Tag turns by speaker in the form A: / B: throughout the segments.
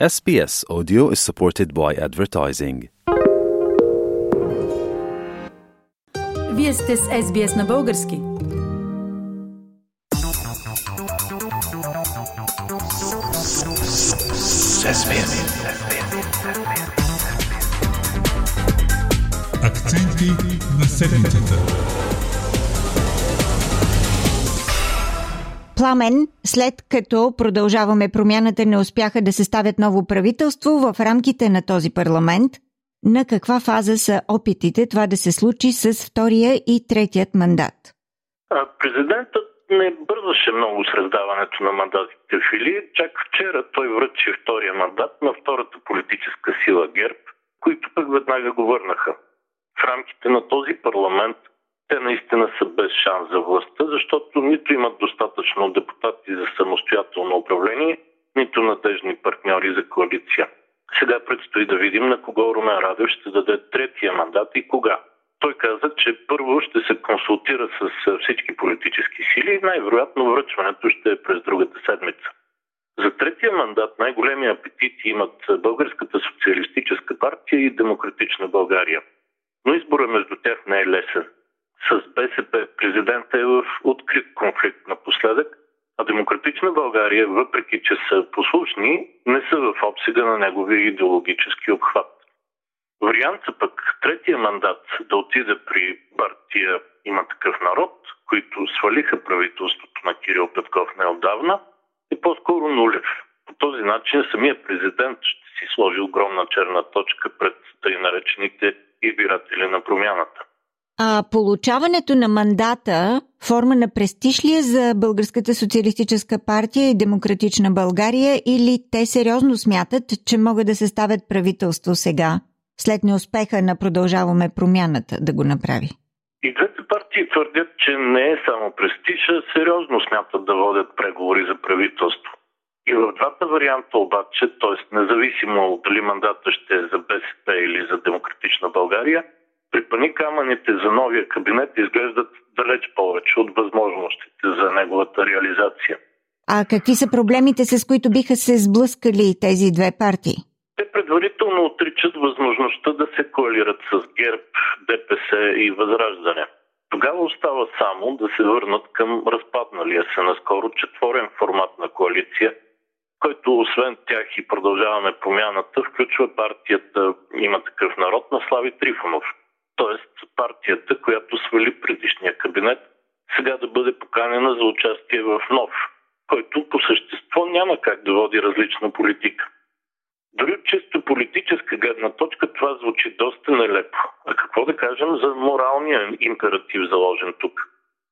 A: SBS Audio is supported by advertising.
B: Вие сте с SBS на български.
C: Акценти на седмицата.
D: Пламен, след като продължаваме промяната, не успяха да съставят ново правителство в рамките на този парламент, на каква фаза са опитите това да се случи с втория и третият мандат?
E: Президентът не бързаше много с раздаването на мандатите в Или. Чак вчера той връчи втория мандат на втората политическа сила ГЕРБ, които пък веднага го върнаха. В рамките на този парламент те наистина са без шанс за властта, защото нито имат достатъчно депутати за самостоятелно управление, нито надежни партньори за коалиция. Сега предстои да видим на кого Румен Радев ще даде третия мандат и кога. Той каза, че първо ще се консултира с всички политически сили и най-вероятно връчването ще е през другата седмица. За третия мандат най-големи апетити имат Българската социалистическа партия и Демократична България. Но избора между тях не е лесен. С БСП президента е в открит конфликт напоследък, а Демократична България, въпреки че са послушни, не са в обсега на неговия идеологически обхват. Вариант са пък третия мандат да отиде при партия Има такъв народ, които свалиха правителството на Кирил Петков неотдавна, е по-скоро нулев. По този начин самия президент ще си сложи огромна черна точка пред тъй наречените избиратели на промяната.
D: А получаването на мандата форма на престиж ли е за Българската социалистическа партия и Демократична България или те сериозно смятат, че могат да съставят правителство сега, след неуспеха на продължаваме промяната да го направи?
E: И двете партии твърдят, че не е само престиж, а сериозно смятат да водят преговори за правителство. И в двата варианта обаче, т.е. независимо дали мандата ще е за БСП или за Демократична България, припани камъните за новия кабинет изглеждат далеч повече от възможностите за неговата реализация.
D: А какви са проблемите, с които биха се сблъскали тези две партии?
E: Те предварително отричат възможността да се коалират с ГЕРБ, ДПС и Възраждане. Тогава остава само да се върнат към разпадналия се наскоро четворен формат на коалиция, който освен тях и продължаваме промяната, включва партията Има такъв народ на Слави Трифонов – т.е. партията, която свали предишния кабинет, сега да бъде поканена за участие в нов, който по същество няма как да води различна политика. Дори от чисто политическа гледна точка това звучи доста нелепо. А какво да кажем за моралния императив заложен тук?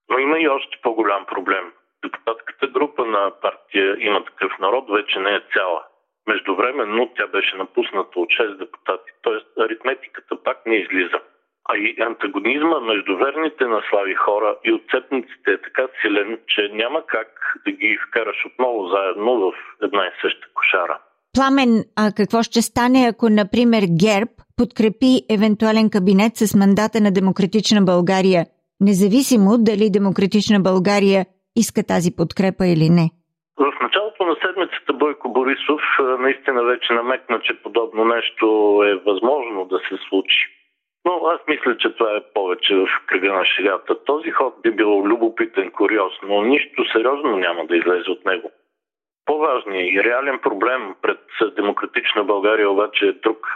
E: Но има и още по-голям проблем. Депутатската група на партия има такъв народ вече не е цяла. Междувременно тя беше напусната от 6 депутати, т.е. аритметиката пак не излиза. А и антагонизма между верните на слави хора и отцепниците е така силен, че няма как да ги вкараш отново заедно в една и съща кошара.
D: Пламен, а какво ще стане, ако, например, ГЕРБ подкрепи евентуален кабинет с мандата на Демократична България, независимо дали Демократична България иска тази подкрепа или не?
E: В началото на седмицата Бойко Борисов наистина вече намекна, че подобно нещо е възможно да се случи. Но аз мисля, че това е повече в кръга на шегата. Този ход би бил любопитен, куриоз, но нищо сериозно няма да излезе от него. По-важният и реален проблем пред Демократична България обаче е друг.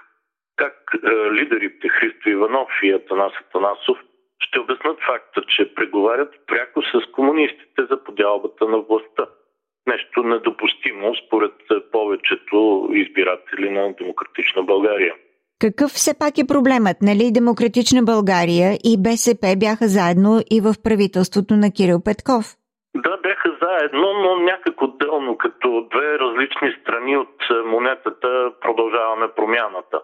E: Как е, лидерите Христо Иванов и Атанас Атанасов ще обяснат факта, че преговарят пряко с комунистите за подялбата на властта. Нещо недопустимо според повечето избиратели на Демократична България.
D: Какъв все пак е проблемът? Нали Демократична България и БСП бяха заедно и в правителството на Кирил Петков?
E: Да, бяха заедно, но някак отделно, като две различни страни от монетата продължаваме промяната.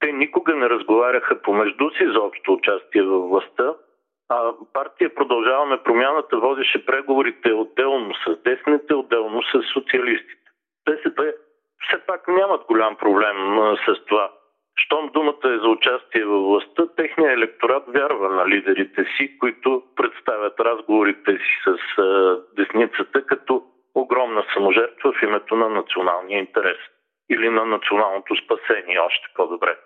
E: Те никога не разговаряха помежду си за общо участие във властта, а партия Продължаваме промяната водеше преговорите отделно с десните, отделно с социалистите. БСП все пак нямат голям проблем с това щом думата е за участие във властта, техният електорат вярва на лидерите си, които представят разговорите си с десницата като огромна саможертва в името на националния интерес. или на националното спасение, още по-добре.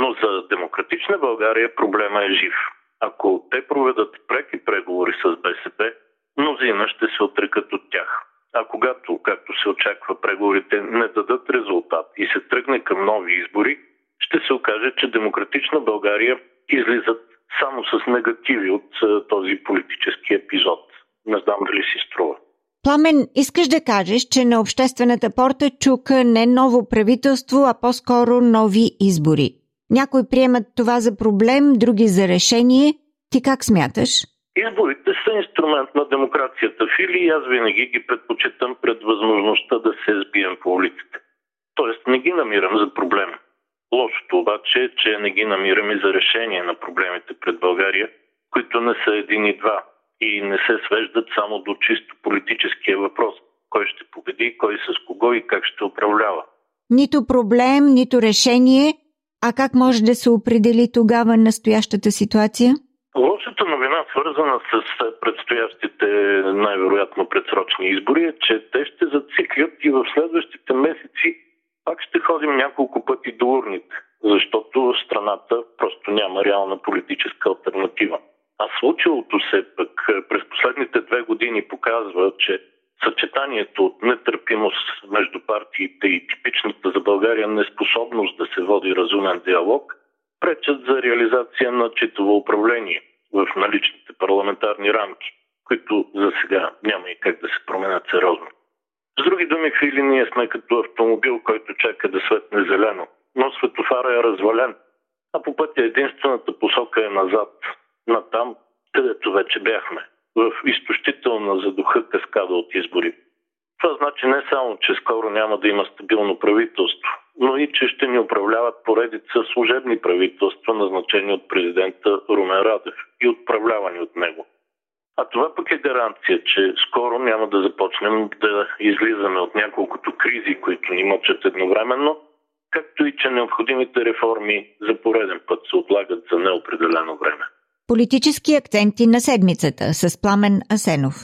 E: Но за демократична България проблема е жив. Ако те проведат преки преговори с БСП, мнозина ще се отрекат от тях. А когато, както се очаква, преговорите не дадат резултат и се тръгне към нови избори, ще се окаже, че демократична България излизат само с негативи от този политически епизод. Не знам дали си струва.
D: Пламен, искаш да кажеш, че на обществената порта чука не ново правителство, а по-скоро нови избори. Някои приемат това за проблем, други за решение. Ти как смяташ?
E: Изборите са инструмент на демокрацията, Фили, и аз винаги ги предпочитам пред възможността да се сбием по улиците. Тоест не ги намирам за проблем. Лошото обаче е, че не ги намирам и за решение на проблемите пред България, които не са един и два и не се свеждат само до чисто политическия въпрос. Кой ще победи, кой с кого и как ще управлява.
D: Нито проблем, нито решение. А как може да се определи тогава настоящата ситуация?
E: Лошата новина, свързана с предстоящите най-вероятно предсрочни избори, е, че те ще зациклят и в следващите месеци пак ще ходим няколко пъти до урните, защото страната просто няма реална политическа альтернатива. А случилото се пък през последните две години показва, че съчетанието от нетърпимост между партиите и типичната за България неспособност да се води разумен диалог пречат за реализация на читово управление в наличните парламентарни рамки, които за сега няма и как да се променят сериозно. С други думи, Фили, ние сме като автомобил, който чака да светне зелено, но светофара е развален, а по пътя единствената посока е назад, на там, където вече бяхме, в изтощителна за духа каскада от избори. Това значи не само, че скоро няма да има стабилно правителство, но и че ще ни управляват поредица служебни правителства, назначени от президента Румен Радев и отправлявани от него. А това пък е гаранция, че скоро няма да започнем да излизаме от няколкото кризи, които ни мъчат едновременно, както и че необходимите реформи за пореден път се отлагат за неопределено време.
D: Политически акценти на седмицата с Пламен Асенов.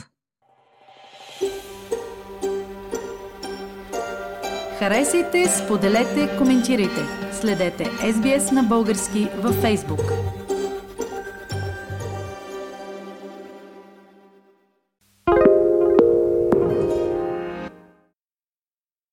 B: Харесайте, споделете, коментирайте. Следете SBS на български във Facebook.